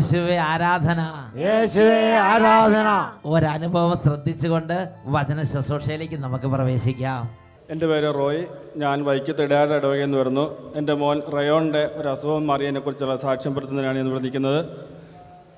യേശുവെ ആരാധന. യേശുവേ ആരാധന. ഒരനുഭവം ശ്രദ്ധിച്ചുകൊണ്ട് വചന ശുശ്രൂഷയിലേക്ക് നമുക്ക് പ്രവേശിക്കാം. എന്റെ പേര് റോയ്. ഞാൻ വൈക്കത്ത് ഇടയാട് ഇടവകയിൽ നിന്ന് വരുന്നു. എന്റെ മോൻ റയോണിന്റെ ഒരു അസുഖം മാറിയതിനെക്കുറിച്ചുള്ള സാക്ഷ്യം പെടുത്തുന്നതിനാണ് ഇന്ന്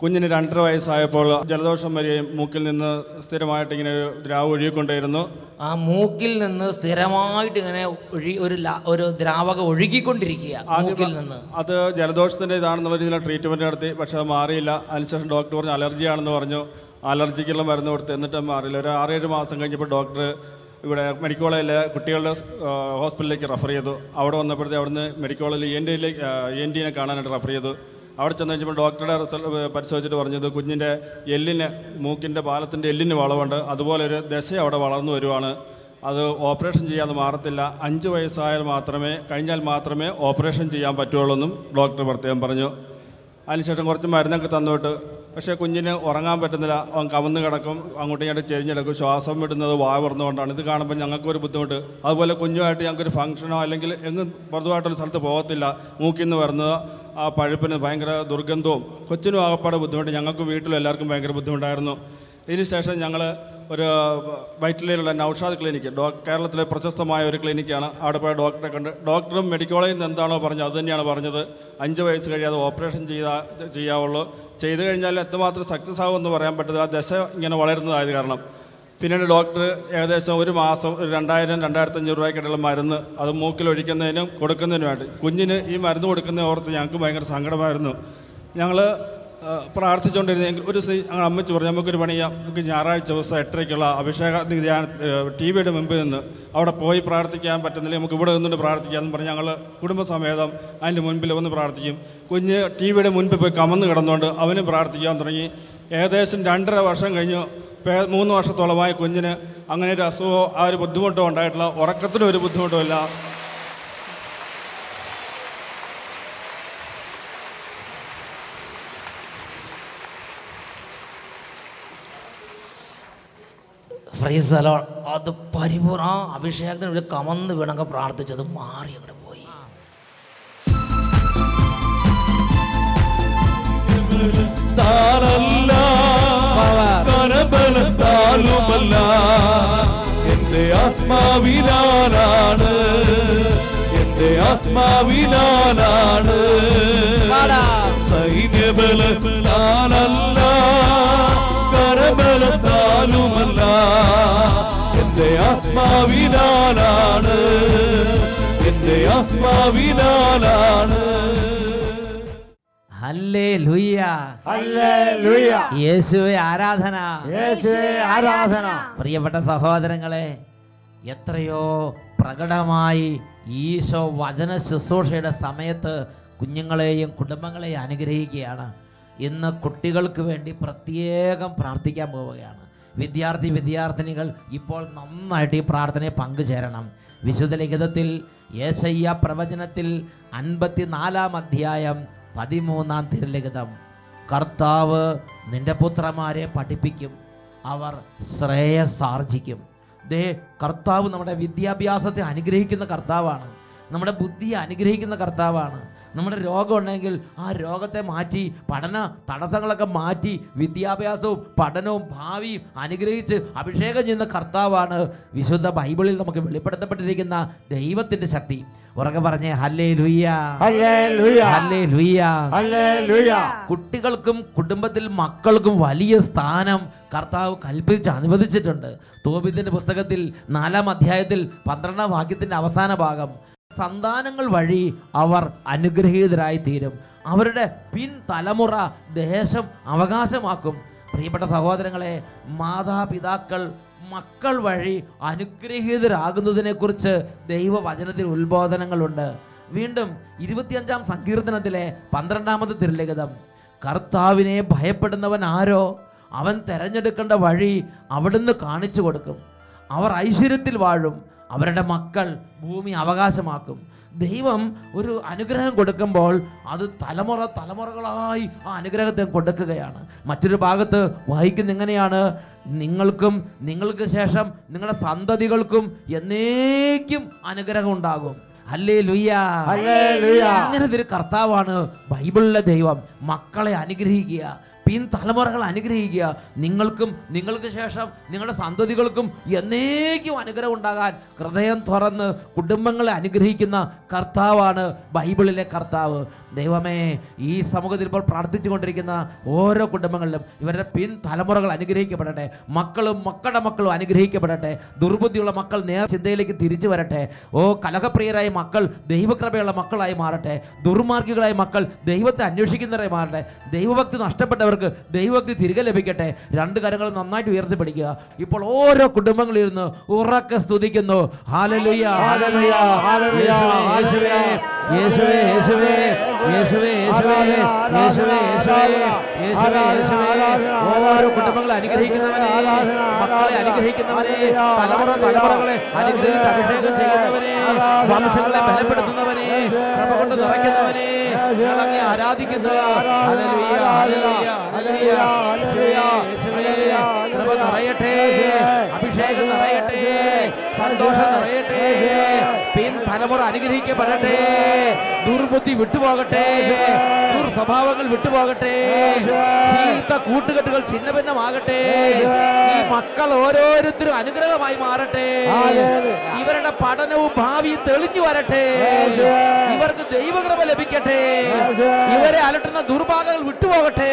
കുഞ്ഞിന് രണ്ടര വയസ്സായപ്പോൾ ജലദോഷം വരികയും മൂക്കിൽ നിന്ന് സ്ഥിരമായിട്ട് ഇങ്ങനെ ഒരു ദ്രാവ് ഒഴുകിക്കൊണ്ടേയിരുന്നു. ആ മൂക്കിൽ നിന്ന് സ്ഥിരമായിട്ട് ഇങ്ങനെ ഒഴി ഒരു ല- ഒരു ദ്രാവകം ഒഴുകിക്കൊണ്ടിരിക്കുക മൂക്കിൽ നിന്ന്. അത് ജലദോഷത്തിന്റെ ഇതാണെന്നുള്ള രീതിയിൽ ട്രീറ്റ്മെന്റ് നടത്തി പക്ഷെ അത് മാറിയില്ല. അതിനുശേഷം ഡോക്ടർ പറഞ്ഞു അലർജി ആണെന്ന് പറഞ്ഞു. അലർജിക്കുള്ള മരുന്ന് കൊടുത്ത് എന്നിട്ടും മാറിയില്ല. ഒരു ആറേഴ് മാസം കഴിഞ്ഞപ്പോൾ ഡോക്ടർ ഇവിടെ മെഡിക്കൽ കോളേജിലെ കുട്ടികളുടെ ആ, ഹോസ്പിറ്റലിലേക്ക് റെഫർ ചെയ്തു. അവിടെ വന്നപ്പോഴത്തെ അവിടുന്ന് മെഡിക്കൽ കോളേജിൽ എൻ ഡിയിലേക്ക് എൻ ഡിനെ കാണാനായിട്ട് റെഫർ ചെയ്തു. അവിടെ ചെന്ന് കഴിഞ്ഞപ്പോൾ ഡോക്ടറുടെ റിസൾട്ട് പരിശോധിച്ചിട്ട് പറഞ്ഞത് കുഞ്ഞിന്റെ എല്ലിന് മൂക്കിന്റെ പാലത്തിന്റെ എല്ലിന് വളവുണ്ട്. അതുപോലെ ഒരു ദശ അവിടെ വളർന്നു വരുവാണ്. അത് ഓപ്പറേഷൻ ചെയ്യാതെ മാറത്തില്ല. അഞ്ച് വയസ്സായാൽ മാത്രമേ കഴിഞ്ഞാൽ മാത്രമേ ഓപ്പറേഷൻ ചെയ്യാൻ പറ്റുള്ളൂ എന്നും ഡോക്ടർ പ്രത്യേകം പറഞ്ഞു. അതിനുശേഷം കുറച്ച് മരുന്നൊക്കെ തന്നോട്ട് പക്ഷേ കുഞ്ഞിന് ഉറങ്ങാൻ പറ്റുന്നില്ല. അവൻ കവന്ന് കിടക്കും. അങ്ങോട്ടും ഇങ്ങോട്ടും ചെരിഞ്ഞെടുക്കും. ശ്വാസം വിടുന്നത് വായ തുറന്നുകൊണ്ടാണ് ഇത് കാണുമ്പോൾ ഞങ്ങൾക്കൊരു ബുദ്ധിമുട്ട്. അതുപോലെ കുഞ്ഞുമായിട്ട് ഞങ്ങൾക്കൊരു ഫംഗ്ഷനോ അല്ലെങ്കിൽ എങ്ങും പൊതുവായിട്ടൊരു സ്ഥലത്ത് പോകത്തില്ല. മൂക്കിൽ നിന്ന് വരുന്നത് ആ പഴുപ്പിന് ഭയങ്കര ദുർഗന്ധവും കൊച്ചിനും ആകപ്പാടെ ബുദ്ധിമുട്ട്. ഞങ്ങൾക്കും വീട്ടിലും എല്ലാവർക്കും ഭയങ്കര ബുദ്ധിമുട്ടായിരുന്നു. ഇതിനുശേഷം ഞങ്ങൾ ഒരു വൈറ്റിലയിലുള്ള നൌഷാദ് ക്ലിനിക്ക് ഡോ കേരളത്തിലെ പ്രശസ്തമായ ഒരു ക്ലിനിക്കാണ്. അവിടെ പോയ ഡോക്ടറെ കണ്ട് ഡോക്ടറും മെഡിക്കൽ കോളേജിൽ നിന്ന് എന്താണോ പറഞ്ഞത് അത് തന്നെയാണ് പറഞ്ഞത്. അഞ്ച് വയസ്സ് കഴിയാതെ ഓപ്പറേഷൻ ചെയ്താ ചെയ്യാവുള്ളൂ. ചെയ്തു കഴിഞ്ഞാൽ എത്രമാത്രം സക്സസ് ആകുമെന്ന് പറയാൻ പറ്റത്തില്ല. ദശ ഇങ്ങനെ വളരുന്നതായത് കാരണം. പിന്നീട് ഡോക്ടർ ഏകദേശം ഒരു മാസം ഒരു രണ്ടായിരം രണ്ടായിരത്തി അഞ്ഞൂറ് രൂപയ്ക്കിടയുള്ള മരുന്ന് അത് മൂക്കിൽ ഒഴിക്കുന്നതിനും കൊടുക്കുന്നതിനും വേണ്ടി. കുഞ്ഞിന് ഈ മരുന്ന് കൊടുക്കുന്ന ഓർത്ത് ഞങ്ങൾക്ക് ഭയങ്കര സങ്കടമായിരുന്നു. ഞങ്ങൾ പ്രാർത്ഥിച്ചുകൊണ്ടിരുന്നെങ്കിൽ ഒരു സ്ത്രീ ഞങ്ങൾ അമ്മച്ച് പറഞ്ഞു നമുക്കൊരു പണിയാം നമുക്ക് ഞായറാഴ്ച ദിവസം എട്ടരയ്ക്കുള്ള അഭിഷേക ധ്യാന ടി വിയുടെ മുമ്പിൽ നിന്ന്. അവിടെ പോയി പ്രാർത്ഥിക്കാൻ പറ്റുന്നില്ല നമുക്ക് ഇവിടെ നിന്നുകൊണ്ട് പ്രാർത്ഥിക്കാമെന്ന് പറഞ്ഞ് ഞങ്ങൾ കുടുംബസമേതം അതിന്റെ മുൻപിൽ വന്ന് പ്രാർത്ഥിക്കും. കുഞ്ഞ് ടി വിയുടെ മുൻപിൽ പോയി കമന്ന് കിടന്നുകൊണ്ട് അവനും പ്രാർത്ഥിക്കാൻ തുടങ്ങി. ഏകദേശം രണ്ടര വർഷം കഴിഞ്ഞു. മൂന്ന് വർഷത്തോളമായി കുഞ്ഞിന് അങ്ങനെ ഒരു അസുഖമോ ആ ഒരു ബുദ്ധിമുട്ടോ ഉണ്ടായിട്ടില്ല. ഉറക്കത്തിനും ഒരു ബുദ്ധിമുട്ടുമില്ല ഫ്രീസലോ അത് പരിപൂർണ ആ അഭിഷേകത്തിന് ഒരു കമന്ന് വീണൊക്കെ പ്രാർത്ഥിച്ചത് മാറി അവിടെ പോയി. താനല്ല. കരബലത്താലുമല്ല എന്റെ ആത്മാവിനാലാണ്. എന്റെ ആത്മാവിനാലാണ്. സൈന്യബലത്താലല്ല കരബലത്താലുമല്ല. എന്റെ ആത്മാവിനാലാണ്. എന്റെ ആത്മാവിനാലാണ്. ലുയ്യ യേശുവെ ആരാധന. ആരാധന. പ്രിയപ്പെട്ട സഹോദരങ്ങളെ എത്രയോ പ്രകടമായി ഈശോ വചന ശുശ്രൂഷയുടെ സമയത്ത് കുഞ്ഞുങ്ങളെയും കുടുംബങ്ങളെയും അനുഗ്രഹിക്കുകയാണ്. ഇന്ന് കുട്ടികൾക്ക് വേണ്ടി പ്രത്യേകം പ്രാർത്ഥിക്കാൻ പോവുകയാണ്. വിദ്യാർത്ഥി വിദ്യാർത്ഥിനികൾ ഇപ്പോൾ നന്നായിട്ട് ഈ പ്രാർത്ഥനയെ പങ്കുചേരണം. വിശുദ്ധ ലിഖിതത്തിൽ യേശയ്യ പ്രവചനത്തിൽ അൻപത്തിനാലാം അധ്യായം പതിമൂന്നാം തിരുലിഖിതം. കർത്താവ് നിന്റെ പുത്രന്മാരെ പഠിപ്പിക്കും. അവർ ശ്രേയസാർജിക്കും ദേ കർത്താവ് നമ്മുടെ വിദ്യാഭ്യാസത്തെ അനുഗ്രഹിക്കുന്ന കർത്താവാണ്. നമ്മുടെ ബുദ്ധിയെ അനുഗ്രഹിക്കുന്ന കർത്താവാണ്. നമ്മുടെ രോഗം ഉണ്ടെങ്കിൽ ആ രോഗത്തെ മാറ്റി പഠന തടസ്സങ്ങളൊക്കെ മാറ്റി വിദ്യാഭ്യാസവും പഠനവും ഭാവിയും അനുഗ്രഹിച്ച് അഭിഷേകം ചെയ്യുന്ന കർത്താവാണ് വിശുദ്ധ ബൈബിളിൽ നമുക്ക് വെളിപ്പെടുത്തപ്പെട്ടിരിക്കുന്ന ദൈവത്തിന്റെ ശക്തി. ഉറക്കെ പറഞ്ഞേ ഹല്ലേ ലുയ്യ ഹല്ലേ ലുയ്യ കുട്ടികൾക്കും കുടുംബത്തിൽ മക്കൾക്കും വലിയ സ്ഥാനം കർത്താവ് കൽപ്പിച്ച് അനുവദിച്ചിട്ടുണ്ട്. തോബിത്തിന്റെ പുസ്തകത്തിൽ നാലാം അധ്യായത്തിൽ പന്ത്രണ്ടാം വാക്യത്തിന്റെ അവസാന ഭാഗം. സന്താനങ്ങൾ വഴി അവർ അനുഗ്രഹീതരായി തീരും. അവരുടെ പിൻ തലമുറ ദേശം അവകാശമാക്കും. പ്രിയപ്പെട്ട സഹോദരങ്ങളെ മാതാപിതാക്കൾ മക്കൾ വഴി അനുഗ്രഹീതരാകുന്നതിനെക്കുറിച്ച് ദൈവവചനത്തിൽ ഉത്ബോധനങ്ങളുണ്ട്. വീണ്ടും ഇരുപത്തിയഞ്ചാം സങ്കീർത്തനത്തിലെ പന്ത്രണ്ടാമത് തിരുലിഖിതം. കർത്താവിനെ ഭയപ്പെടുന്നവൻ ആരോ? അവൻ തെരഞ്ഞെടുക്കേണ്ട വഴി അവിടുന്ന് കാണിച്ചു കൊടുക്കും. അവർ ഐശ്വര്യത്തിൽ വാഴും. അവരുടെ മക്കൾ ഭൂമി അവകാശമാക്കും. ദൈവം ഒരു അനുഗ്രഹം കൊടുക്കുമ്പോൾ അത് തലമുറ തലമുറകളായി ആ അനുഗ്രഹത്തെ കൊടുക്കുകയാണ്. മറ്റൊരു ഭാഗത്ത് വഹിക്കുന്ന എങ്ങനെയാണ് നിങ്ങൾക്കും നിങ്ങൾക്ക് ശേഷം നിങ്ങളുടെ സന്തതികൾക്കും എന്നേക്കും അനുഗ്രഹം ഉണ്ടാകും. അങ്ങനെ ഒരു കർത്താവാണ് ബൈബിളിലെ ദൈവം. മക്കളെ അനുഗ്രഹിക്കുക. പിൻ തലമുറകൾ അനുഗ്രഹിക്കുക. നിങ്ങൾക്കും നിങ്ങൾക്ക് ശേഷം നിങ്ങളുടെ സന്തതികൾക്കും എന്നേക്കും അനുഗ്രഹം ഉണ്ടാകാൻ ഹൃദയം തുറന്ന് കുടുംബങ്ങളെ അനുഗ്രഹിക്കുന്ന കർത്താവാണ് ബൈബിളിലെ കർത്താവ്. ദൈവമേ ഈ സമൂഹത്തിൽ ഇപ്പോൾ പ്രാർത്ഥിച്ചുകൊണ്ടിരിക്കുന്ന ഓരോ കുടുംബങ്ങളിലും ഇവരുടെ പിൻ തലമുറകൾ അനുഗ്രഹിക്കപ്പെടട്ടെ. മക്കളും മക്കളുടെ മക്കളും അനുഗ്രഹിക്കപ്പെടട്ടെ. ദുർബുദ്ധിയുള്ള മക്കൾ നേർ ചിന്തയിലേക്ക് തിരിച്ചു വരട്ടെ. ഓ കലഹപ്രിയരായ മക്കൾ ദൈവകൃപയുള്ള മക്കളായി മാറട്ടെ. ദുർമാർഗികളായ മക്കൾ ദൈവത്തെ അന്വേഷിക്കുന്നവരായി മാറട്ടെ. ദൈവഭക്തി നഷ്ടപ്പെട്ടവർക്ക് ദൈവഭക്തി തിരികെ ലഭിക്കട്ടെ. രണ്ട് കരങ്ങൾ നന്നായിട്ട് ഉയർത്തി പിടിക്കുക ഇപ്പോൾ ഓരോ കുടുംബങ്ങളിൽ ഇരുന്ന് ഉറക്കെ സ്തുതിക്കുന്നു. ഹാലലുയ ഹാലലുയ ഹാലലുയ്യ യേശുവേ യേശുവേ യേശുവേ. ഓരോ കുടുംബങ്ങളെ അനുഗ്രഹിക്കുന്നവനെ മക്കളെ അനുഗ്രഹിക്കുന്നവനെ തലമുറ തലമുറകളെ അനുഗ്രഹിച്ച് അഭിഷേകം ചെയ്യുന്നവനെ വംശങ്ങളെ ബലപ്പെടുത്തുന്നവനെ കൃപ കൊണ്ട് നിറയ്ക്കുന്നവനെ ഞങ്ങളെ ആരാധിക്കുന്നു. ഹല്ലേലൂയ ഹല്ലേലൂയ ഹല്ലേലൂയ യേശുവേ യേശുവേ കൃപ നിറയട്ടെ അഭിഷേകം നിറയട്ടെ. സന്തോഷം നിറയട്ടെ. പിൻ തലമുറ അനുഗ്രഹിക്കപ്പെടട്ടെ. ദുർബുദ്ധി വിട്ടുപോകട്ടെ. ദുർസ്വഭാവങ്ങൾ വിട്ടുപോകട്ടെ. ചീത്ത കൂട്ടുകെട്ടുകൾ ഛിന്ന ഭിന്നമാകട്ടെ ഈ മക്കൾ ഓരോരുത്തരും അനുഗ്രഹമായി മാറട്ടെ. ഇവരുടെ പഠനവും ഭാവിയും തെളിഞ്ഞു വരട്ടെ. ഇവർക്ക് ദൈവകൃപ ലഭിക്കട്ടെ. ഇവരെ അലട്ടുന്ന ദുർഭാഗങ്ങൾ വിട്ടുപോകട്ടെ.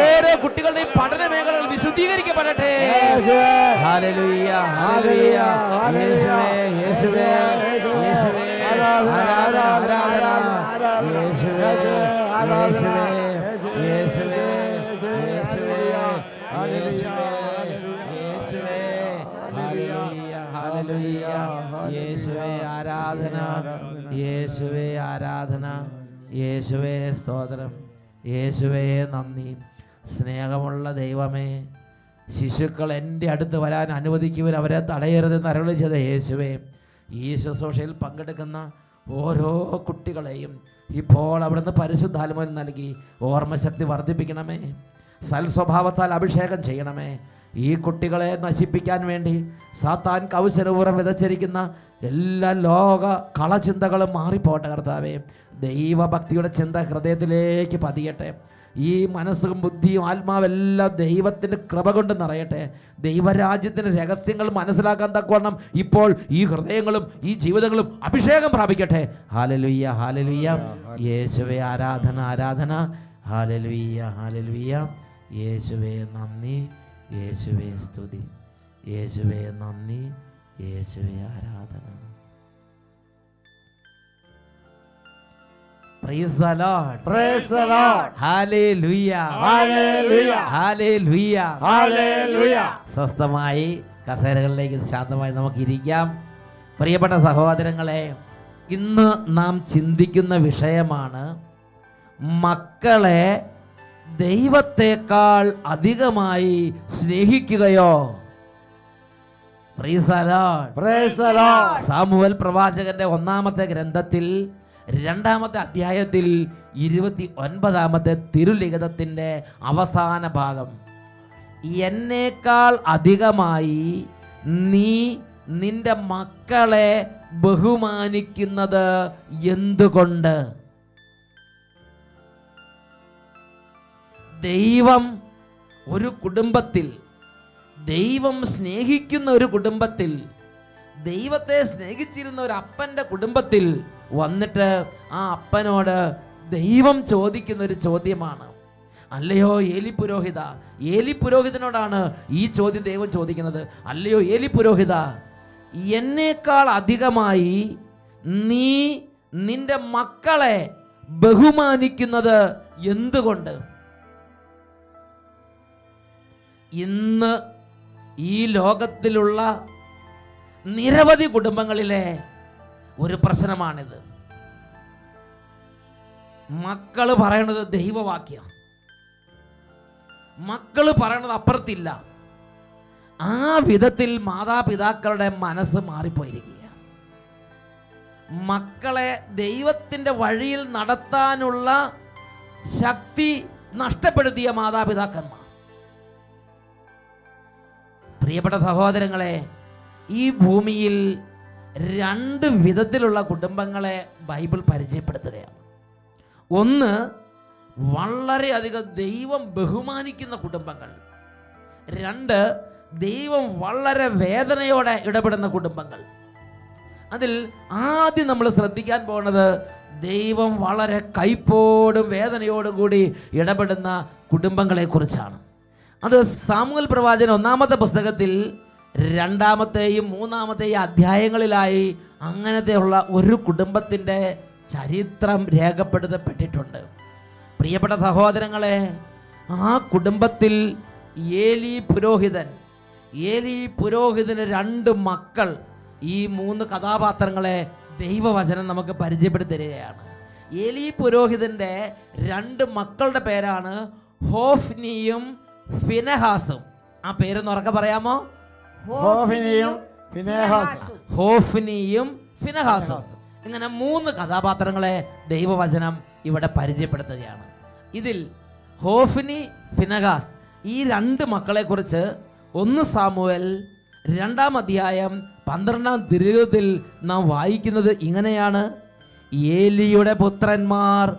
ഓരോ കുട്ടികളുടെയും പഠന മേഖലകൾ വിശുദ്ധീകരിക്കപ്പെടട്ടെ ഹാലലുയ്യ ഹല്ലേലൂയ. യേശുവേ ആരാധന യേശുവേ ആരാധന. യേശുവേ സ്തോത്രം. യേശുവേ നന്ദി. സ്നേഹമുള്ള ദൈവമേ ശിശുക്കൾ എന്റെ അടുത്ത് വരാൻ അനുവദിക്കുവാൻ അവരെ തടയരുതെന്ന് അരുളി ചെയ്ത യേശുവേ ഈ ശുശ്രൂഷയിൽ പങ്കെടുക്കുന്ന ഓരോ കുട്ടികളെയും ഇപ്പോൾ അവിടുന്ന് പരിശുദ്ധാത്മാവിൽ നൽകി ഓർമ്മശക്തി വർദ്ധിപ്പിക്കണമേ സൽസ്വഭാവത്താൽ അഭിഷേകം ചെയ്യണമേ. ഈ കുട്ടികളെ നശിപ്പിക്കാൻ വേണ്ടി സാത്താൻ കൗശലപൂർവം വിതച്ചിരിക്കുന്ന എല്ലാ ലോക കളചിന്തകളും മാറിപ്പോട്ടെ കർത്താവേ. ദൈവഭക്തിയുടെ ചിന്ത ഹൃദയത്തിലേക്ക് പതിയട്ടെ. ഈ മനസ്സും ബുദ്ധിയും ആത്മാവെല്ലാം ദൈവത്തിന്റെ കൃപ കൊണ്ട് നിറയട്ടെ. ദൈവരാജ്യത്തിന്റെ രഹസ്യങ്ങൾ മനസ്സിലാക്കാൻ തക്കവണ്ണം ഇപ്പോൾ ഈ ഹൃദയങ്ങളും ഈ ജീവിതങ്ങളും അഭിഷേകം പ്രാപിക്കട്ടെ. ഹാലലുയ്യ ഹാലലുയ്യ യേശുവേ ആരാധന ആരാധന. ഹാലലുയ്യ ഹാലലുയ്യ യേശുവേ നന്ദി. യേശുവേ സ്തുതി. യേശുവേ നന്ദി. യേശുവേ ആരാധന. സ്വസ്ഥമായി കസേരകളിലേക്ക് ശാന്തമായി നമുക്ക് ഇരിക്കാം പ്രിയപ്പെട്ട സഹോദരങ്ങളെ ഇന്ന് നാം ചിന്തിക്കുന്ന വിഷയമാണ് മക്കളെ ദൈവത്തെക്കാൾ അധികമായി സ്നേഹിക്കുകയോ? സാമുവൽ പ്രവാചകന്റെ ഒന്നാമത്തെ ഗ്രന്ഥത്തിൽ രണ്ടാമത്തെ അധ്യായത്തിൽ ഇരുപത്തി ഒൻപതാമത്തെ തിരുലിഖിതത്തിന്റെ അവസാന ഭാഗം. എന്നേക്കാൾ അധികമായി നീ നിന്റെ മക്കളെ ബഹുമാനിക്കുന്നത് എന്തുകൊണ്ട്? ദൈവം ഒരു കുടുംബത്തിൽ ദൈവം സ്നേഹിക്കുന്ന ഒരു കുടുംബത്തിൽ ദൈവത്തെ സ്നേഹിച്ചിരുന്ന ഒരു അപ്പന്റെ കുടുംബത്തിൽ വന്നിട്ട് ആ അപ്പനോട് ദൈവം ചോദിക്കുന്ന ഒരു ചോദ്യമാണ്. അല്ലയോ ഏലി പുരോഹിത ഏലി പുരോഹിതനോടാണ് ഈ ചോദ്യം ദൈവം ചോദിക്കുന്നത്. അല്ലയോ ഏലി പുരോഹിത എന്നേക്കാൾ അധികമായി നീ നിന്റെ മക്കളെ ബഹുമാനിക്കുന്നത് എന്തുകൊണ്ട്? ഇന്ന് ഈ ലോകത്തിലുള്ള നിരവധി കുടുംബങ്ങളിലെ ഒരു പ്രശ്നമാണിത്. മക്കൾ പറയണത് ദൈവവാക്യം. മക്കൾ പറയണത് അപ്പുറത്തില്ല. ആ വിധത്തിൽ മാതാപിതാക്കളുടെ മനസ്സ് മാറിപ്പോയിരിക്കുക മക്കളെ ദൈവത്തിന്റെ വഴിയിൽ നടത്താനുള്ള ശക്തി നഷ്ടപ്പെടുത്തിയ മാതാപിതാക്കന്മാർ. പ്രിയപ്പെട്ട സഹോദരങ്ങളെ ഈ ഭൂമിയിൽ രണ്ട് വിധത്തിലുള്ള കുടുംബങ്ങളെ ബൈബിൾ പരിചയപ്പെടുത്തുകയാണ്. ഒന്ന് വളരെയധികം ദൈവം ബഹുമാനിക്കുന്ന കുടുംബങ്ങൾ. രണ്ട് ദൈവം വളരെ വേദനയോടെ ഇടപെടുന്ന കുടുംബങ്ങൾ. അതിൽ ആദ്യം നമ്മൾ ശ്രദ്ധിക്കാൻ പോകുന്നത് ദൈവം വളരെ കൈപ്പോടും വേദനയോടും കൂടി ഇടപെടുന്ന കുടുംബങ്ങളെക്കുറിച്ചാണ്. അത് സാമൂഹ്യ പ്രവാചന ഒന്നാമത്തെ പുസ്തകത്തിൽ രണ്ടാമത്തെയും മൂന്നാമത്തെയും അധ്യായങ്ങളിലായി അങ്ങനത്തെയുള്ള ഒരു കുടുംബത്തിന്റെ ചരിത്രം രേഖപ്പെടുത്തപ്പെട്ടിട്ടുണ്ട്. പ്രിയപ്പെട്ട സഹോദരങ്ങളെ ആ കുടുംബത്തിൽ ഏലി പുരോഹിതൻ ഏലി പുരോഹിതന് രണ്ട് മക്കൾ ഈ മൂന്ന് കഥാപാത്രങ്ങളെ ദൈവവചനം നമുക്ക് പരിചയപ്പെടുത്തി തരികയാണ് ഏലി പുരോഹിതന്റെ രണ്ട് മക്കളുടെ പേരാണ് ഹോഫ്നിയും ഫിനഹാസും. ആ പേരൊന്നുറക്കെ പറയാമോ? ഹോഫിനിയും ഫിനേഹാസും. ഹോഫ്നിയും ഫിനഹാസും. ഇങ്ങനെ മൂന്ന് കഥാപാത്രങ്ങളെ ദൈവവചനം ഇവിടെ പരിചയപ്പെടുത്തുകയാണ്. ഇതിൽ ഹോഫ്നി ഫിനഹാസ് ഈ രണ്ട് മക്കളെ കുറിച്ച് ഒന്ന് സാമുവൽ രണ്ടാം അധ്യായം പന്ത്രണ്ടാം ദുരിതത്തിൽ നാം വായിക്കുന്നത് ഇങ്ങനെയാണ്. ഏലിയുടെ പുത്രന്മാർ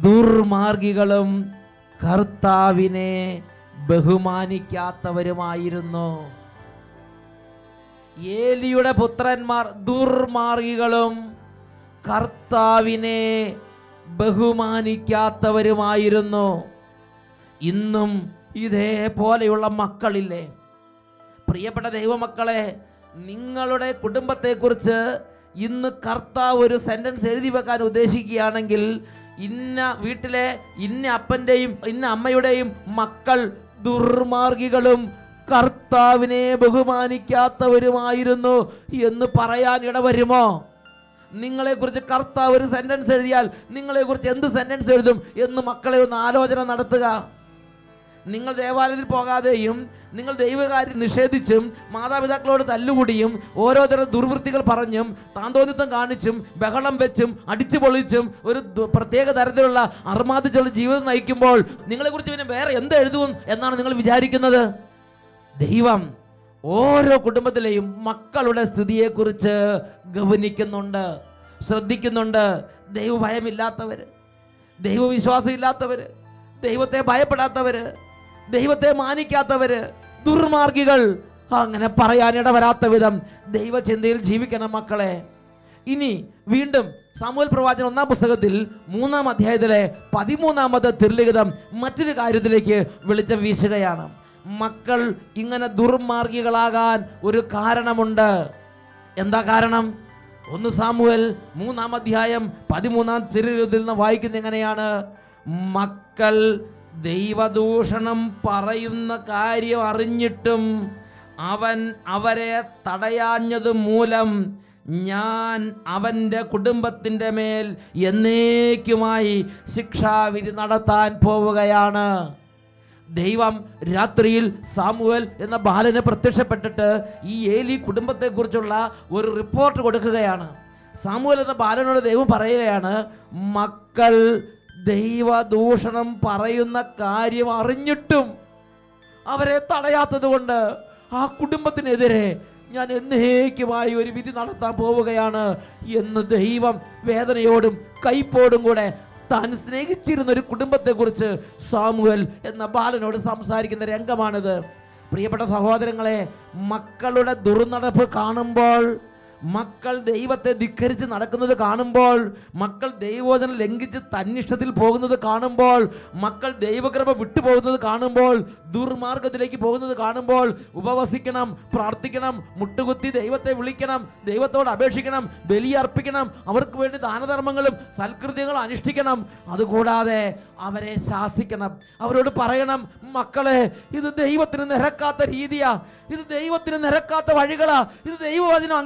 ദുർമാർഗികളും കർത്താവിനെ ബഹുമാനിക്കാത്തവരുമായിരുന്നു. ഏലിയുടെ പുത്രന്മാർ ദുർമാർഗികളും കർത്താവിനെ ബഹുമാനിക്കാത്തവരുമായിരുന്നു. ഇന്നും ഇതേപോലെയുള്ള മക്കളില്ലേ? പ്രിയപ്പെട്ട ദൈവമക്കളെ നിങ്ങളുടെ കുടുംബത്തെക്കുറിച്ച് ഇന്ന് കർത്താവ് ഒരു സെന്റൻസ് എഴുതി വെക്കാൻ ഉദ്ദേശിക്കുകയാണെങ്കിൽ ഇന്ന വീട്ടിലെ ഇന്ന അപ്പന്റെയും ഇന്ന അമ്മയുടെയും മക്കൾ ദുർമാർഗികളും കർത്താവിനെ ബഹുമാനിക്കാത്തവരുമായിരുന്നു എന്ന് പറയാൻ ഇടവരുമോ? നിങ്ങളെക്കുറിച്ച് കർത്താവ് ഒരു സെന്റൻസ് എഴുതിയാൽ നിങ്ങളെക്കുറിച്ച് എന്ത് സെന്റൻസ് എഴുതും എന്ന് മക്കളെ ഒന്ന് ആലോചന നടത്തുക. നിങ്ങൾ ദേവാലയത്തിൽ പോകാതെയും നിങ്ങൾ ദൈവകാര്യം നിഷേധിച്ചും മാതാപിതാക്കളോട് തല്ലുകൂടിയും ഓരോരുത്തരുടെ ദുർവൃത്തികൾ പറഞ്ഞും താന്തോന്നിത്വം കാണിച്ചും ബഹളം വെച്ചും അടിച്ചു പൊളിച്ചും ഒരു പ്രത്യേക തരത്തിലുള്ള അർമാദിച്ചുള്ള ജീവിതം നയിക്കുമ്പോൾ നിങ്ങളെക്കുറിച്ച് പിന്നെ വേറെ എന്ത് എഴുതും എന്നാണ് നിങ്ങൾ വിചാരിക്കുന്നത്? ദൈവം ഓരോ കുടുംബത്തിലെയും മക്കളുടെ സ്ഥിതിയെക്കുറിച്ച് ഗവനിക്കുന്നുണ്ട് ശ്രദ്ധിക്കുന്നുണ്ട്. ദൈവഭയമില്ലാത്തവർ ദൈവവിശ്വാസം ഇല്ലാത്തവർ ദൈവത്തെ ഭയപ്പെടാത്തവർ ദൈവത്തെ മാനിക്കാത്തവർ ദുർമാർഗികൾ അങ്ങനെ പറയാനിട വരാത്ത വിധം ദൈവചിന്തയിൽ ജീവിക്കണം മക്കളെ. ഇനി വീണ്ടും സാമൂൽ പ്രവാചകൻ ഒന്നാം പുസ്തകത്തിൽ മൂന്നാം അധ്യായത്തിലെ പതിമൂന്നാമത്തെ തിരുലിഖിതം മറ്റൊരു കാര്യത്തിലേക്ക് വെളിച്ചം വീശുകയാണ്. മക്കൾ ഇങ്ങനെ ദുർമാർഗികളാകാൻ ഒരു കാരണമുണ്ട്. എന്താ കാരണം? ഒന്ന് സാമുവൽ മൂന്നാം അധ്യായം പതിമൂന്നാം തിരുവിതിൽ നിന്ന് വായിക്കുന്ന എങ്ങനെയാണ്? മക്കൾ ദൈവദൂഷണം പറയുന്ന കാര്യം അറിഞ്ഞിട്ടും അവൻ അവരെ തടയാഞ്ഞത് മൂലം ഞാൻ അവന്റെ കുടുംബത്തിന്റെ മേൽ എന്നേക്കുമായി ശിക്ഷാവിധി നടത്താൻ പോവുകയാണ്. ദൈവം രാത്രിയിൽ സാമുവൽ എന്ന ബാലനെ പ്രത്യക്ഷപ്പെട്ടിട്ട് ഈ ഏലി കുടുംബത്തെക്കുറിച്ചുള്ള ഒരു റിപ്പോർട്ട് കൊടുക്കുകയാണ്. സാമുവൽ എന്ന ബാലനോട് ദൈവം പറയുകയാണ് മക്കൾ ദൈവദൂഷണം പറയുന്ന കാര്യം അറിഞ്ഞിട്ടും അവരെ തടയാത്തത് കൊണ്ട് ആ കുടുംബത്തിനെതിരെ ഞാൻ എന്നേക്കുമായി ഒരു വിധി നടത്താൻ പോവുകയാണ് എന്ന് ദൈവം വേദനയോടും കൈപ്പോടും കൂടെ താൻ സ്നേഹിച്ചിരുന്ന ഒരു കുടുംബത്തെക്കുറിച്ച് സാമുവൽ എന്ന ബാലനോട് സംസാരിക്കുന്ന രംഗമാണിത്. പ്രിയപ്പെട്ട സഹോദരങ്ങളെ മക്കളുടെ ദുർനടപ്പ് കാണുമ്പോൾ മക്കൾ ദൈവത്തെ ധിക്കരിച്ച് നടക്കുന്നത് കാണുമ്പോൾ മക്കൾ ദൈവോചനം ലംഘിച്ച് തന്നിഷ്ടത്തിൽ പോകുന്നത് കാണുമ്പോൾ മക്കൾ ദൈവകൃപ വിട്ടുപോകുന്നത് കാണുമ്പോൾ ദുർമാർഗത്തിലേക്ക് പോകുന്നത് കാണുമ്പോൾ ഉപവസിക്കണം പ്രാർത്ഥിക്കണം മുട്ടുകുത്തി ദൈവത്തെ വിളിക്കണം ദൈവത്തോട് അപേക്ഷിക്കണം ബലിയർപ്പിക്കണം അവർക്ക് വേണ്ടി ദാനധർമ്മങ്ങളും സൽകൃതികളും അനുഷ്ഠിക്കണം. അതുകൂടാതെ അവരെ ശാസിക്കണം. അവരോട് പറയണം മക്കളെ ഇത് ദൈവത്തിന് നിരക്കാത്ത രീതിയാ. ഇത് ദൈവത്തിന് നിരക്കാത്ത വഴികളാ. ഇത് ദൈവവചനം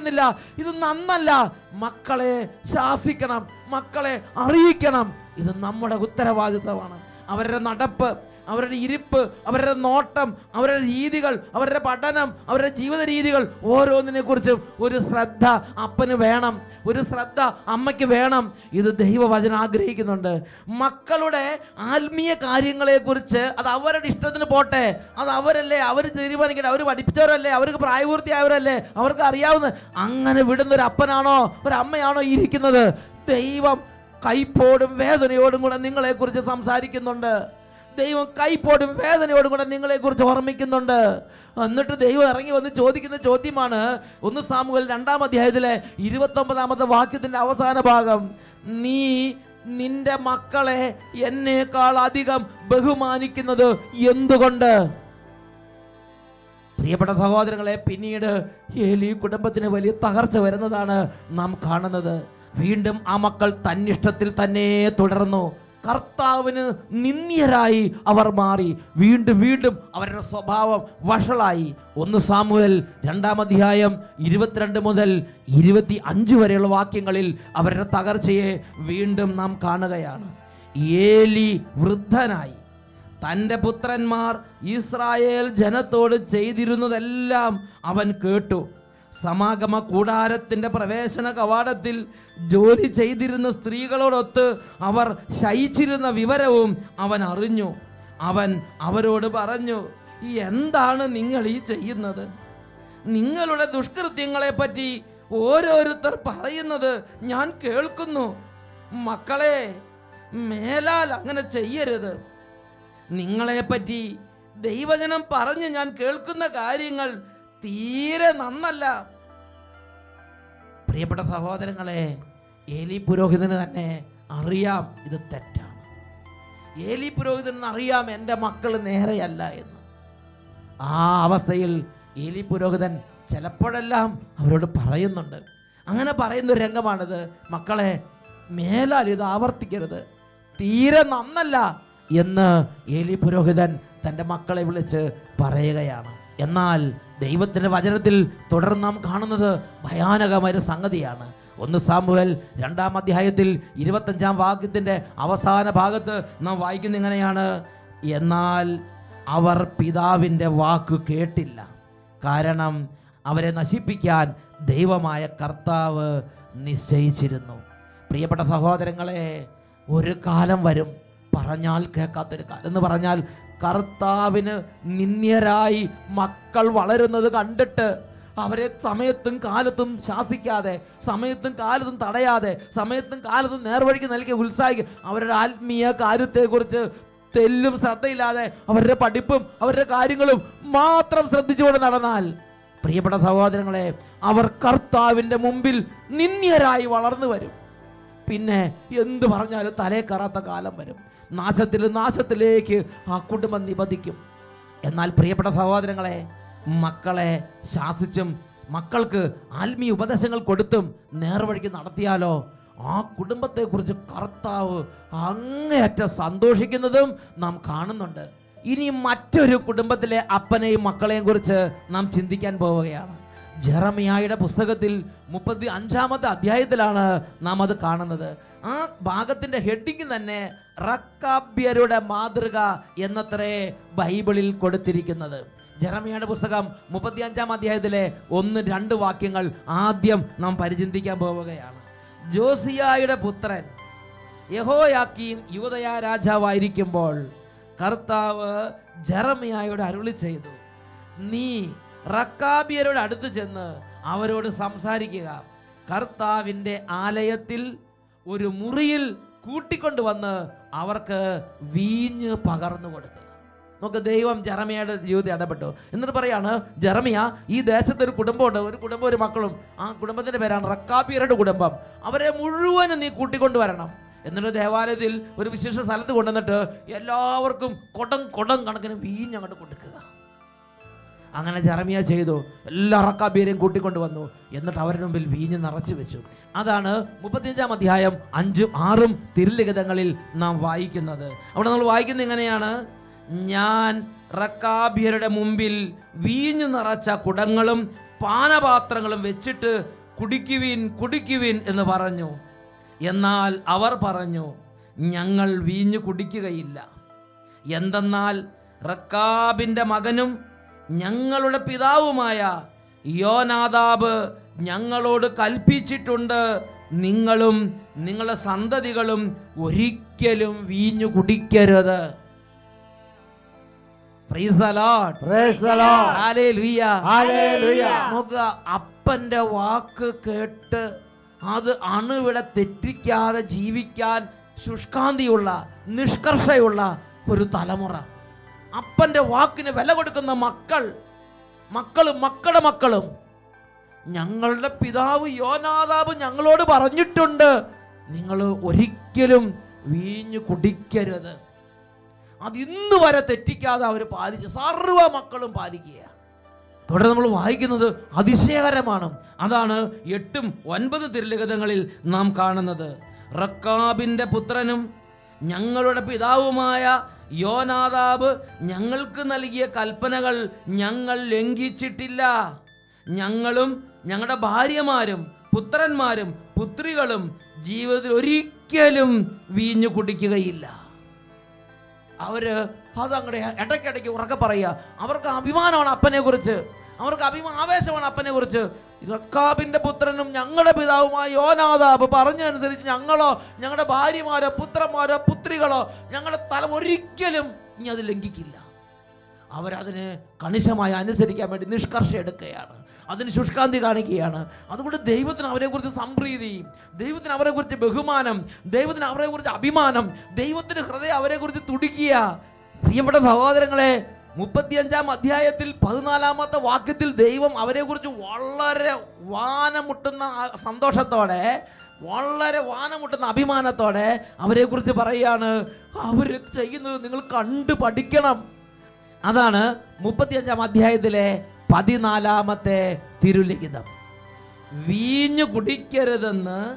അംഗീകരിക്കുന്നില്ല ഇത് നന്നല്ല. മക്കളെ ശാസിക്കണം. മക്കളെ അറിയിക്കണം. ഇത് നമ്മുടെ ഉത്തരവാദിത്തമാണ്. അവരുടെ നടപ്പ് അവരുടെ ഇരിപ്പ് അവരുടെ നോട്ടം അവരുടെ രീതികൾ അവരുടെ പഠനം അവരുടെ ജീവിത രീതികൾ ഓരോന്നിനെ കുറിച്ചും ഒരു ശ്രദ്ധ അപ്പന് വേണം ഒരു ശ്രദ്ധ അമ്മയ്ക്ക് വേണം. ഇത് ദൈവവചനം ആഗ്രഹിക്കുന്നുണ്ട്. മക്കളുടെ ആത്മീയ കാര്യങ്ങളെക്കുറിച്ച് അത് അവരുടെ ഇഷ്ടത്തിന് പോട്ടെ. അത് അവരല്ലേ അവർ തീരുമാനിക്കട്ടെ. അവർ പഠിപ്പിച്ചവരല്ലേ അവർക്ക് പ്രായപൂർത്തിയായവരല്ലേ അവർക്ക് അറിയാവുന്ന അങ്ങനെ വിടുന്ന ഒരു അപ്പനാണോ ഒരു അമ്മയാണോ ഇരിക്കുന്നത്? ദൈവം കൈപ്പോടും വേദനയോടും കൂടെ നിങ്ങളെക്കുറിച്ച് സംസാരിക്കുന്നുണ്ട്. ദൈവം കൈപ്പോടും വേദനയോടും കൂടെ നിങ്ങളെക്കുറിച്ച് ഓർമ്മിക്കുന്നുണ്ട്. എന്നിട്ട് ദൈവം ഇറങ്ങി വന്ന് ചോദിക്കുന്ന ചോദ്യമാണ്. ഒന്ന് സാമുവൽ രണ്ടാം അധ്യായത്തിലെ ഇരുപത്തൊമ്പതാമത്തെ വാക്യത്തിന്റെ അവസാന ഭാഗം. നീ നിന്റെ മക്കളെ എന്നേക്കാൾ അധികം ബഹുമാനിക്കുന്നത് എന്തുകൊണ്ട്? പ്രിയപ്പെട്ട സഹോദരങ്ങളെ പിന്നീട് ഏലി കുടുംബത്തിന് വലിയ തകർച്ച വരുന്നതാണ് നാം കാണുന്നത്. വീണ്ടും ആ മക്കൾ തന്നിഷ്ടത്തിൽ തന്നെ തുടർന്നു. കർത്താവിന് നിന്ദ്യരായി അവർ മാറി. വീണ്ടും വീണ്ടും അവരുടെ സ്വഭാവം വഷളായി. ഒന്ന് സാമുവൽ രണ്ടാം അധ്യായം ഇരുപത്തിരണ്ട് മുതൽ ഇരുപത്തി അഞ്ച് വരെയുള്ള വാക്യങ്ങളിൽ അവരുടെ തകർച്ചയെ വീണ്ടും നാം കാണുകയാണ്. ഏലി വൃദ്ധനായി. തന്റെ പുത്രന്മാർ ഇസ്രായേൽ ജനത്തോട് ചെയ്തിരുന്നതെല്ലാം അവൻ കേട്ടു. സമാഗമ കൂടാരത്തിന്റെ പ്രവേശന കവാടത്തിൽ ജോലി ചെയ്തിരുന്ന സ്ത്രീകളോടൊത്ത് അവർ ശയിച്ചിരുന്ന വിവരവും അവൻ അറിഞ്ഞു. അവൻ അവരോട് പറഞ്ഞു "ഈ എന്താണ് നിങ്ങൾ ഈ ചെയ്യുന്നത്? നിങ്ങളുടെ ദുഷ്കൃത്യങ്ങളെപ്പറ്റി ഓരോരുത്തർ പറയുന്നത് ഞാൻ കേൾക്കുന്നു. മക്കളെ മേലാൽ അങ്ങനെ ചെയ്യരുത്. നിങ്ങളെപ്പറ്റി ദൈവജനം പറഞ്ഞ് ഞാൻ കേൾക്കുന്ന കാര്യങ്ങൾ തീരെ നന്നല്ല. പ്രിയപ്പെട്ട സഹോദരങ്ങളെ ഏലി പുരോഹിതന് തന്നെ അറിയാം ഇത് തെറ്റാണ്. ഏലി പുരോഹിതന് അറിയാം എന്റെ മക്കൾ നേരെയല്ല എന്ന്. ആ അവസ്ഥയിൽ ഏലി പുരോഹിതൻ ചിലപ്പോഴെല്ലാം അവരോട് പറയുന്നുണ്ട്. അങ്ങനെ പറയുന്ന ഒരു രംഗമാണിത്. മക്കളെ മേലാൽ ഇത് ആവർത്തിക്കരുത്. തീരെ നന്നല്ല എന്ന് ഏലി പുരോഹിതൻ തന്റെ മക്കളെ വിളിച്ച് പറയുകയാണ്. എന്നാൽ ദൈവത്തിന്റെ വചനത്തിൽ തുടർന്ന് നാം കാണുന്നത് ഭയാനകമായ ഒരു സംഗതിയാണ്. ഒന്ന് സാമ്പുവൽ രണ്ടാം അധ്യായത്തിൽ ഇരുപത്തഞ്ചാം വാക്യത്തിന്റെ അവസാന ഭാഗത്ത് നാം വായിക്കുന്ന ഇങ്ങനെയാണ് എന്നാൽ അവർ പിതാവിന്റെ വാക്ക് കേട്ടില്ല. കാരണം അവരെ നശിപ്പിക്കാൻ ദൈവമായ കർത്താവ് നിശ്ചയിച്ചിരുന്നു. പ്രിയപ്പെട്ട സഹോദരങ്ങളെ ഒരു കാലം വരും. പറഞ്ഞാൽ കേൾക്കാത്തൊരു കാലം. എന്ന് പറഞ്ഞാൽ കർത്താവിന് നിന്ദ്യരായി മക്കൾ വളരുന്നത് കണ്ടിട്ട് അവരെ സമയത്തും കാലത്തും ശാസിക്കാതെ സമയത്തും കാലത്തും തടയാതെ സമയത്തും കാലത്തും നേർവഴിക്ക് നൽകി ഉത്സാഹിക്കും അവരുടെ ആത്മീയ കാര്യത്തെക്കുറിച്ച് തെല്ലും ശ്രദ്ധയില്ലാതെ അവരുടെ പഠിപ്പും അവരുടെ കാര്യങ്ങളും മാത്രം ശ്രദ്ധിച്ചുകൊണ്ട് നടന്നാൽ പ്രിയപ്പെട്ട സഹോദരങ്ങളെ അവർ കർത്താവിന്റെ മുമ്പിൽ നിന്ദ്യരായി വളർന്നു വരും. പിന്നെ എന്ത് പറഞ്ഞാലും തലേ കയറാത്ത കാലം വരും. നാശത്തിൽ നാശത്തിലേക്ക് ആ കുടുംബം നിബന്ധിക്കും. എന്നാൽ പ്രിയപ്പെട്ട സഹോദരങ്ങളെ മക്കളെ ശാസിച്ചും മക്കൾക്ക് ആത്മീയ ഉപദേശങ്ങൾ കൊടുത്തും നേർവഴിക്ക് നടത്തിയാലോ ആ കുടുംബത്തെക്കുറിച്ച് കർത്താവ് അങ്ങേയറ്റം സന്തോഷിക്കുന്നതും നാം കാണുന്നുണ്ട്. ഇനി മറ്റൊരു കുടുംബത്തിലെ അപ്പനെയും മക്കളെയും കുറിച്ച് നാം ചിന്തിക്കാൻ പോവുകയാണ്. ജെറമിയായുടെ പുസ്തകത്തിൽ മുപ്പത്തി അഞ്ചാമത്തെ അധ്യായത്തിലാണ് നാം അത് കാണുന്നത്. ആ ഭാഗത്തിന്റെ ഹെഡിങ് തന്നെ റക്കാബ്യരുടെ മാതൃക എന്നത്രേ ബൈബിളിൽ കൊടുത്തിരിക്കുന്നത്. ജെറമിയുടെ പുസ്തകം മുപ്പത്തി അഞ്ചാം അധ്യായത്തിലെ ഒന്ന് രണ്ട് വാക്യങ്ങൾ ആദ്യം നാം പരിചിന്തിക്കാൻ പോവുകയാണ്. ജോസിയായുടെ പുത്രൻ യഹോയാക്കിയും യുവതയ രാജാവായിരിക്കുമ്പോൾ കർത്താവ് ജെറമിയായോട് അരുളി ചെയ്തു നീ റക്കാബിയരോട് അടുത്ത് ചെന്ന് അവരോട് സംസാരിക്കുക. കർത്താവിന്റെ ആലയത്തിൽ ഒരു മുറിയിൽ കൂട്ടിക്കൊണ്ടുവന്ന് അവർക്ക് വീഞ്ഞ് പകർന്നു കൊടുക്കുക. നമുക്ക് ദൈവം ജെറമിയയുടെ ജീവിതത്തിൽ ഇടപെട്ടു. എന്നിട്ട് പറയാണ് ജറമിയ ഈ ദേശത്ത് ഒരു കുടുംബമുണ്ട്. ഒരു കുടുംബം ഒരു മക്കളും. ആ കുടുംബത്തിന്റെ പേരാണ് റക്കാബിയരുടെ കുടുംബം. അവരെ മുഴുവനും നീ കൂട്ടിക്കൊണ്ടുവരണം എന്നിട്ട് ദേവാലയത്തിൽ ഒരു വിശേഷ സ്ഥലത്ത് കൊണ്ടുവന്നിട്ട് എല്ലാവർക്കും കൊടം കൊടം കണക്കിന് വീഞ്ഞ് അങ്ങോട്ട് കൊടുക്കുക. അങ്ങനെ ജറമിയ ചെയ്തു. എല്ലാ അറക്കാബീരെയും കൂട്ടിക്കൊണ്ട് വന്നു എന്നിട്ട് അവരുടെ മുമ്പിൽ വീഞ്ഞ് നിറച്ചു വെച്ചു. അതാണ് മുപ്പത്തിയഞ്ചാം അധ്യായം അഞ്ചും ആറും തിരുലിഖിതങ്ങളിൽ നാം വായിക്കുന്നത്. അവിടെ നമ്മൾ വായിക്കുന്നത് എങ്ങനെയാണ്? ഞാൻ റക്കാബിയരുടെ മുമ്പിൽ വീഞ്ഞു നിറച്ച കുടങ്ങളും പാനപാത്രങ്ങളും വെച്ചിട്ട് കുടിക്കുവിൻ കുടിക്കുവിൻ എന്ന് പറഞ്ഞു. എന്നാൽ അവർ പറഞ്ഞു ഞങ്ങൾ വീഞ്ഞു കുടിക്കുകയില്ല. എന്തെന്നാൽ റക്കാബിന്റെ മകനും ഞങ്ങളുടെ പിതാവുമായ യോനാദാബ് ഞങ്ങളോട് കൽപ്പിച്ചിട്ടുണ്ട്. നിങ്ങളും നിങ്ങളുടെ സന്തതികളും ഒരിക്കലും വീഞ്ഞു കുടിക്കരുത്. നോക്കുക അപ്പന്റെ വാക്ക് കേട്ട് അത് അണുവിടെ തെറ്റിക്കാതെ ജീവിക്കാൻ ശുഷ്കാന്തിയുള്ള നിഷ്കർഷയുള്ള ഒരു തലമുറ. അപ്പന്റെ വാക്കിന് വില കൊടുക്കുന്ന മക്കൾ മക്കളും മക്കളുടെ മക്കളും ഞങ്ങളുടെ പിതാവ് യോനാദാബ് ഞങ്ങളോട് പറഞ്ഞിട്ടുണ്ട് നിങ്ങൾ ഒരിക്കലും വീഞ്ഞു കുടിക്കരുത്. അത് ഇന്ന് വരെ തെറ്റിക്കാതെ അവർ പാലിച്ച് സർവ മക്കളും പാലിക്കുക ഇവിടെ നമ്മൾ വായിക്കുന്നത് അതിശയകരമാണ്. അതാണ് എട്ടും ഒൻപത് തിരുലിഖിതങ്ങളിൽ നാം കാണുന്നത്. റക്കാബിന്റെ പുത്രനും ഞങ്ങളുടെ പിതാവുമായ യോനാദാബ് ഞങ്ങൾക്ക് നൽകിയ കൽപ്പനകൾ ഞങ്ങൾ ലംഘിച്ചിട്ടില്ല. ഞങ്ങളും ഞങ്ങളുടെ ഭാര്യമാരും പുത്രന്മാരും പുത്രികളും ജീവിതത്തിൽ ഒരിക്കലും വീഞ്ഞു കുടിക്കുകയില്ല. അവർ അത് അങ്ങടെ ഇടയ്ക്കിടയ്ക്ക് ഉറക്കെ പറയുക അവർക്ക് അഭിമാനമാണ് അപ്പനെ കുറിച്ച് അവർക്ക് അഭിമ ആവേശമാണ് അപ്പനെ കുറിച്ച്. റക്കാബിന്റെ പുത്രനും ഞങ്ങളുടെ പിതാവുമായ യോനാദാബ് പറഞ്ഞതനുസരിച്ച് ഞങ്ങളോ ഞങ്ങളുടെ ഭാര്യമാരോ പുത്രന്മാരോ പുത്രികളോ ഞങ്ങളുടെ തല ഒരിക്കലും ഇനി അത് ലംഘിക്കില്ല. അവരതിന് കണിശമായി അനുസരിക്കാൻ വേണ്ടി നിഷ്കർഷ എടുക്കുകയാണ്. അതിന് ശുഷ്കാന്തി കാണിക്കുകയാണ്. അതുകൊണ്ട് ദൈവത്തിന് അവരെക്കുറിച്ച് സംപ്രീതി ദൈവത്തിന് അവരെക്കുറിച്ച് ബഹുമാനം ദൈവത്തിന് അവരെക്കുറിച്ച് അഭിമാനം ദൈവത്തിന് ഹൃദയം അവരെക്കുറിച്ച് തുടിക്കുക. പ്രിയപ്പെട്ട സഹോദരങ്ങളെ മുപ്പത്തിയഞ്ചാം അധ്യായത്തിൽ പതിനാലാമത്തെ വാക്യത്തിൽ ദൈവം അവരെക്കുറിച്ച് വളരെ വാനമുട്ടുന്ന സന്തോഷത്തോടെ വളരെ വാനമുട്ടുന്ന അഭിമാനത്തോടെ അവരെക്കുറിച്ച് പറയുകയാണ് അവർ ചെയ്യുന്നത് നിങ്ങൾ കണ്ടു പഠിക്കണം. അതാണ് മുപ്പത്തിയഞ്ചാം അധ്യായത്തിലെ പതിനാലാമത്തെ തിരുലിഖിതം. വീഞ്ഞു കുടിക്കരുതെന്ന്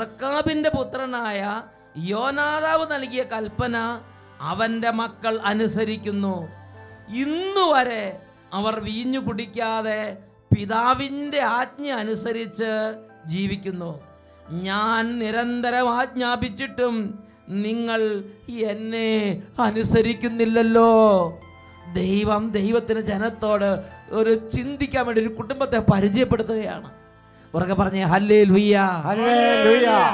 റക്കാബിന്റെ പുത്രനായ യോനാദാവ് നൽകിയ കൽപ്പന അവന്റെ മക്കൾ അനുസരിക്കുന്നു. ഇന്നു വരെ അവർ വീഞ്ഞു കുടിക്കാതെ പിതാവിന്റെ ആജ്ഞ അനുസരിച്ച് ജീവിക്കുന്നു. ഞാൻ നിരന്തരം ആജ്ഞാപിച്ചിട്ടും നിങ്ങൾ എന്നെ അനുസരിക്കുന്നില്ലല്ലോ. ദൈവം ദൈവത്തിന് ജനത്തോട് ഒരു ചിന്തിക്കാൻ വേണ്ടി ഒരു കുടുംബത്തെ പരിചയപ്പെടുത്തുകയാണ്. ഉറക്കെ പറഞ്ഞേ ഹല്ലേ ലുയ്യ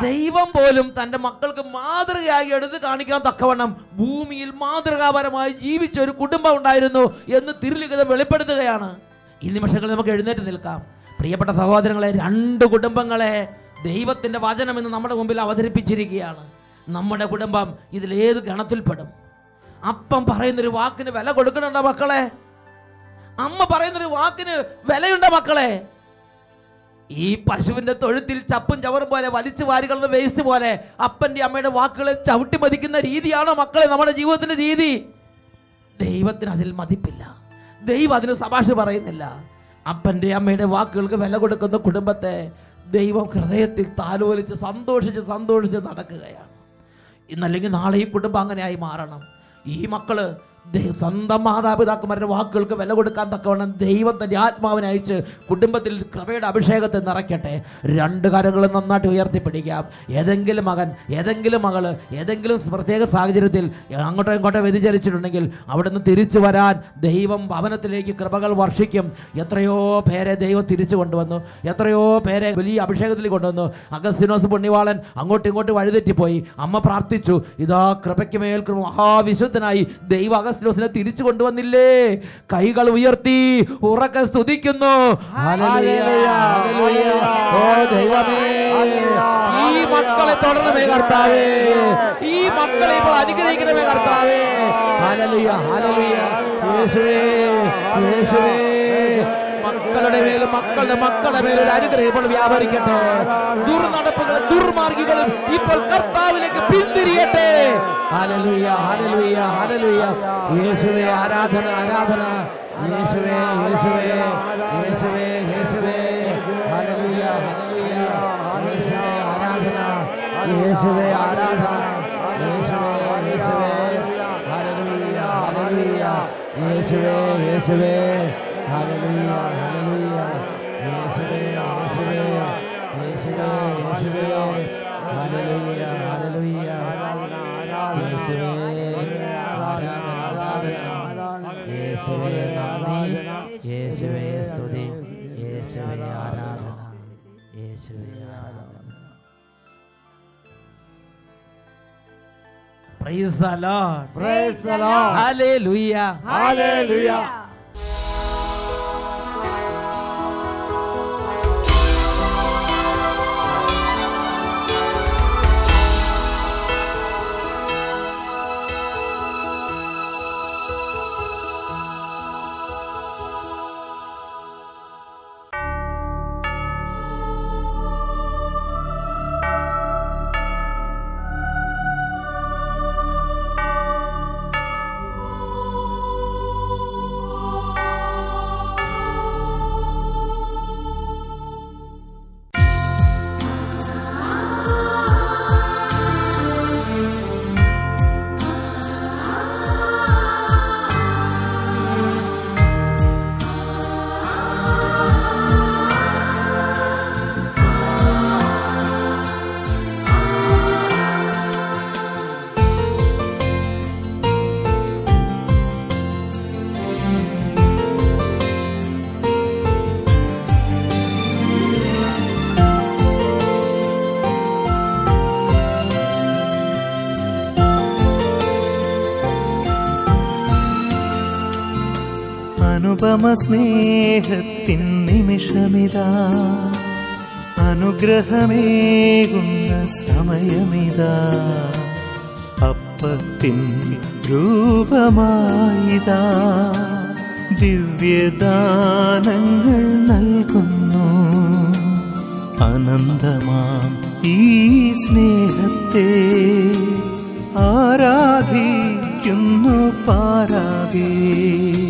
ദൈവം പോലും തന്റെ മക്കൾക്ക് മാതൃകയായി എടുത്ത് കാണിക്കാൻ തക്കവണ്ണം ഭൂമിയിൽ മാതൃകാപരമായി ജീവിച്ച ഒരു കുടുംബം ഉണ്ടായിരുന്നു എന്ന് തിരുലിഖിതം വെളിപ്പെടുത്തുകയാണ്. ഈ നിമിഷങ്ങളിൽ നമുക്ക് എഴുന്നേറ്റ് നിൽക്കാം. പ്രിയപ്പെട്ട സഹോദരങ്ങളെ രണ്ട് കുടുംബങ്ങളെ ദൈവത്തിന്റെ വചനം ഇന്ന് നമ്മുടെ മുമ്പിൽ അവതരിപ്പിച്ചിരിക്കുകയാണ്. നമ്മുടെ കുടുംബം ഇതിലേത് ഗണത്തിൽപ്പെടും? അപ്പം പറയുന്നൊരു വാക്കിന് വില കൊടുക്കണുണ്ടോ മക്കളെ? അമ്മ പറയുന്നൊരു വാക്കിന് വിലയുണ്ടോ മക്കളെ? ഈ പശുവിന്റെ തൊഴുത്തിൽ ചപ്പും ചവറും പോലെ വലിച്ചു വാരികളുന്ന വേസ്റ്റ് പോലെ അപ്പന്റെ അമ്മയുടെ വാക്കുകളെ ചവിട്ടി മതിക്കുന്ന രീതിയാണ് മക്കളെ നമ്മുടെ ജീവിതത്തിന്റെ രീതി? ദൈവത്തിന് അതിൽ മതിപ്പില്ല. ദൈവം അതിന് സഭാഷ പറയുന്നില്ല. അപ്പന്റെ അമ്മയുടെ വാക്കുകൾക്ക് വില കൊടുക്കുന്ന കുടുംബത്തെ ദൈവം ഹൃദയത്തിൽ താലോലിച്ച് സന്തോഷിച്ച് സന്തോഷിച്ച് നടക്കുകയാണ്. ഇന്നല്ലെങ്കിൽ നാളെ ഈ കുടുംബം അങ്ങനെയായി മാറണം. ഈ മക്കൾ സ്വന്തം മാതാപിതാക്കന്മാരുടെ വാക്കുകൾക്ക് വില കൊടുക്കാൻ തക്കവണ്ണം ദൈവം തന്റെ ആത്മാവിനെ അയച്ച് കുടുംബത്തിൽ കൃപയുടെ അഭിഷേകത്തെ നിറയ്ക്കട്ടെ. രണ്ട് കാര്യങ്ങളും നന്നായിട്ട് ഉയർത്തിപ്പിടിക്കാം. ഏതെങ്കിലും മകൻ ഏതെങ്കിലും മകൾ ഏതെങ്കിലും പ്രത്യേക സാഹചര്യത്തിൽ അങ്ങോട്ടോ ഇങ്ങോട്ടോ വ്യതിചരിച്ചിട്ടുണ്ടെങ്കിൽ അവിടെ നിന്ന് തിരിച്ചു വരാൻ ദൈവം ഭവനത്തിലേക്ക് കൃപകൾ വർഷിക്കും. എത്രയോ പേരെ ദൈവം തിരിച്ചു കൊണ്ടുവന്നു. എത്രയോ പേരെ വലിയ അഭിഷേകത്തിൽ കൊണ്ടുവന്നു. അഗസ്തിനോസ് പുണ്യവാളൻ അങ്ങോട്ടും ഇങ്ങോട്ടും വഴിതെറ്റിപ്പോയി. അമ്മ പ്രാർത്ഥിച്ചു ഇതാ കൃപയ്ക്ക് മേൽ മഹാവിശുദ്ധനായി ദൈവ അഗസ്തിനോസിനെ തിരിച്ചു കൊണ്ടുവന്നില്ലേ? കൈകൾ ഉയർത്തി ഉറക്കെ സ്തുതിക്കുന്നു. ഓ ദൈവമേ ഈ മക്കളെ തുടരണമേ കർത്താവേ. ഈ മക്കളെ ഇപ്പോൾ അനുഗ്രഹിക്കണമേ കർത്താവേ. ഹല്ലേലൂയ. ഹല്ലേലൂയ. യേശുവേ യേശുവേ. മേലും മക്കളുടെ മക്കളുടെ മേലും ഒരു അനുഗ്രഹം ഇപ്പോൾ വ്യാപരിക്കട്ടെ. ദുർനടപ്പുകളും ദുർമാർഗികളും ഇപ്പോൾ കർത്താവിലേക്ക് പിന്തിരിയട്ടെ. ഹല്ലേലൂയ ഹല്ലേലൂയ ഹല്ലേലൂയ. യേശുവേ ആരാധന ആരാധന. യേശുവേ യേശുവേ യേശുവേ യേശുവേ. ഹല്ലേലൂയ ഹല്ലേലൂയ. യേശുവേ ആരാധന. യേശുവേ ആരാധന. യേശുവേ യേശുവേ. ഹല്ലേലൂയ ഹല്ലേലൂയ. യേശുവേ യേശുവേ. യേശുവേ നന്ദി യേശുവേ സ്തുതി യേശുവേ ആരാധന യേശുവേ ആരാധന praise the Lord praise the Lord hallelujah ഹല്ലേലൂയ അനുപമ സ്നേഹത്തിൻ നിമിഷമിതാ. അനുഗ്രഹമേകുന്ന സമയമിതാ. അപ്പത്തിൻ രൂപമായിതാ. ദിവ്യദാനങ്ങൾ നൽകുന്നു. അനന്തമാം ഈ സ്നേഹത്തെ ആരാധിക്കുന്നു പാരാവേ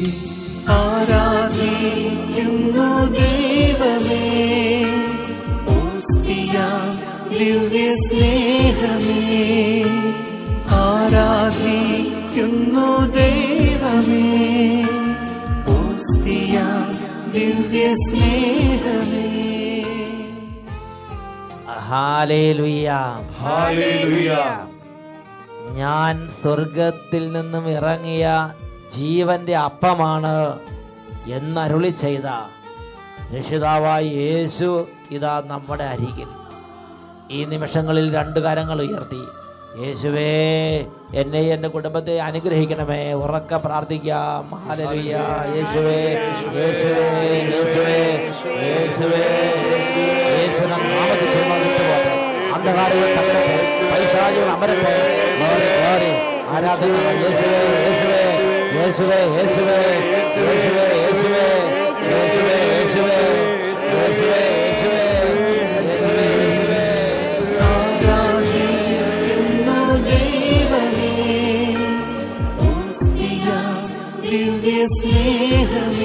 ദിവ്യ സ്നേഹമേ ആരാധിക്കുന്നു ദൈവമേ. ഓസ്തിയാം ദിവ്യ സ്നേഹമേ. Hallelujah. ഞാൻ സ്വർഗത്തിൽ നിന്നും ഇറങ്ങിയ ജീവന്റെ അപ്പമാണ് എന്നരുളി ചെയ്ത രക്ഷിതാവായ യേശു ഇതാ നമ്മുടെ അരികിൽ. ഈ നിമിഷങ്ങളിൽ രണ്ട് കരങ്ങൾ ഉയർത്തി യേശുവേ എന്നെ എന്റെ കുടുംബത്തെ അനുഗ്രഹിക്കണമേ ഉറക്ക പ്രാർത്ഥിക്കാം ഹല്ലേലൂയ യേശുവേ യേശുവേ യേശുവേ യേശുവേ തകരട്ടെ പൈശാചികൾ അമരട്ടെ. ആരാധന യേശുവേ യേശുവേ യേശുവേ യേശുവേ യേശുവേ യേശുവേ യേശുവേ യേശുവേ യേശുവേ സ്നേഹം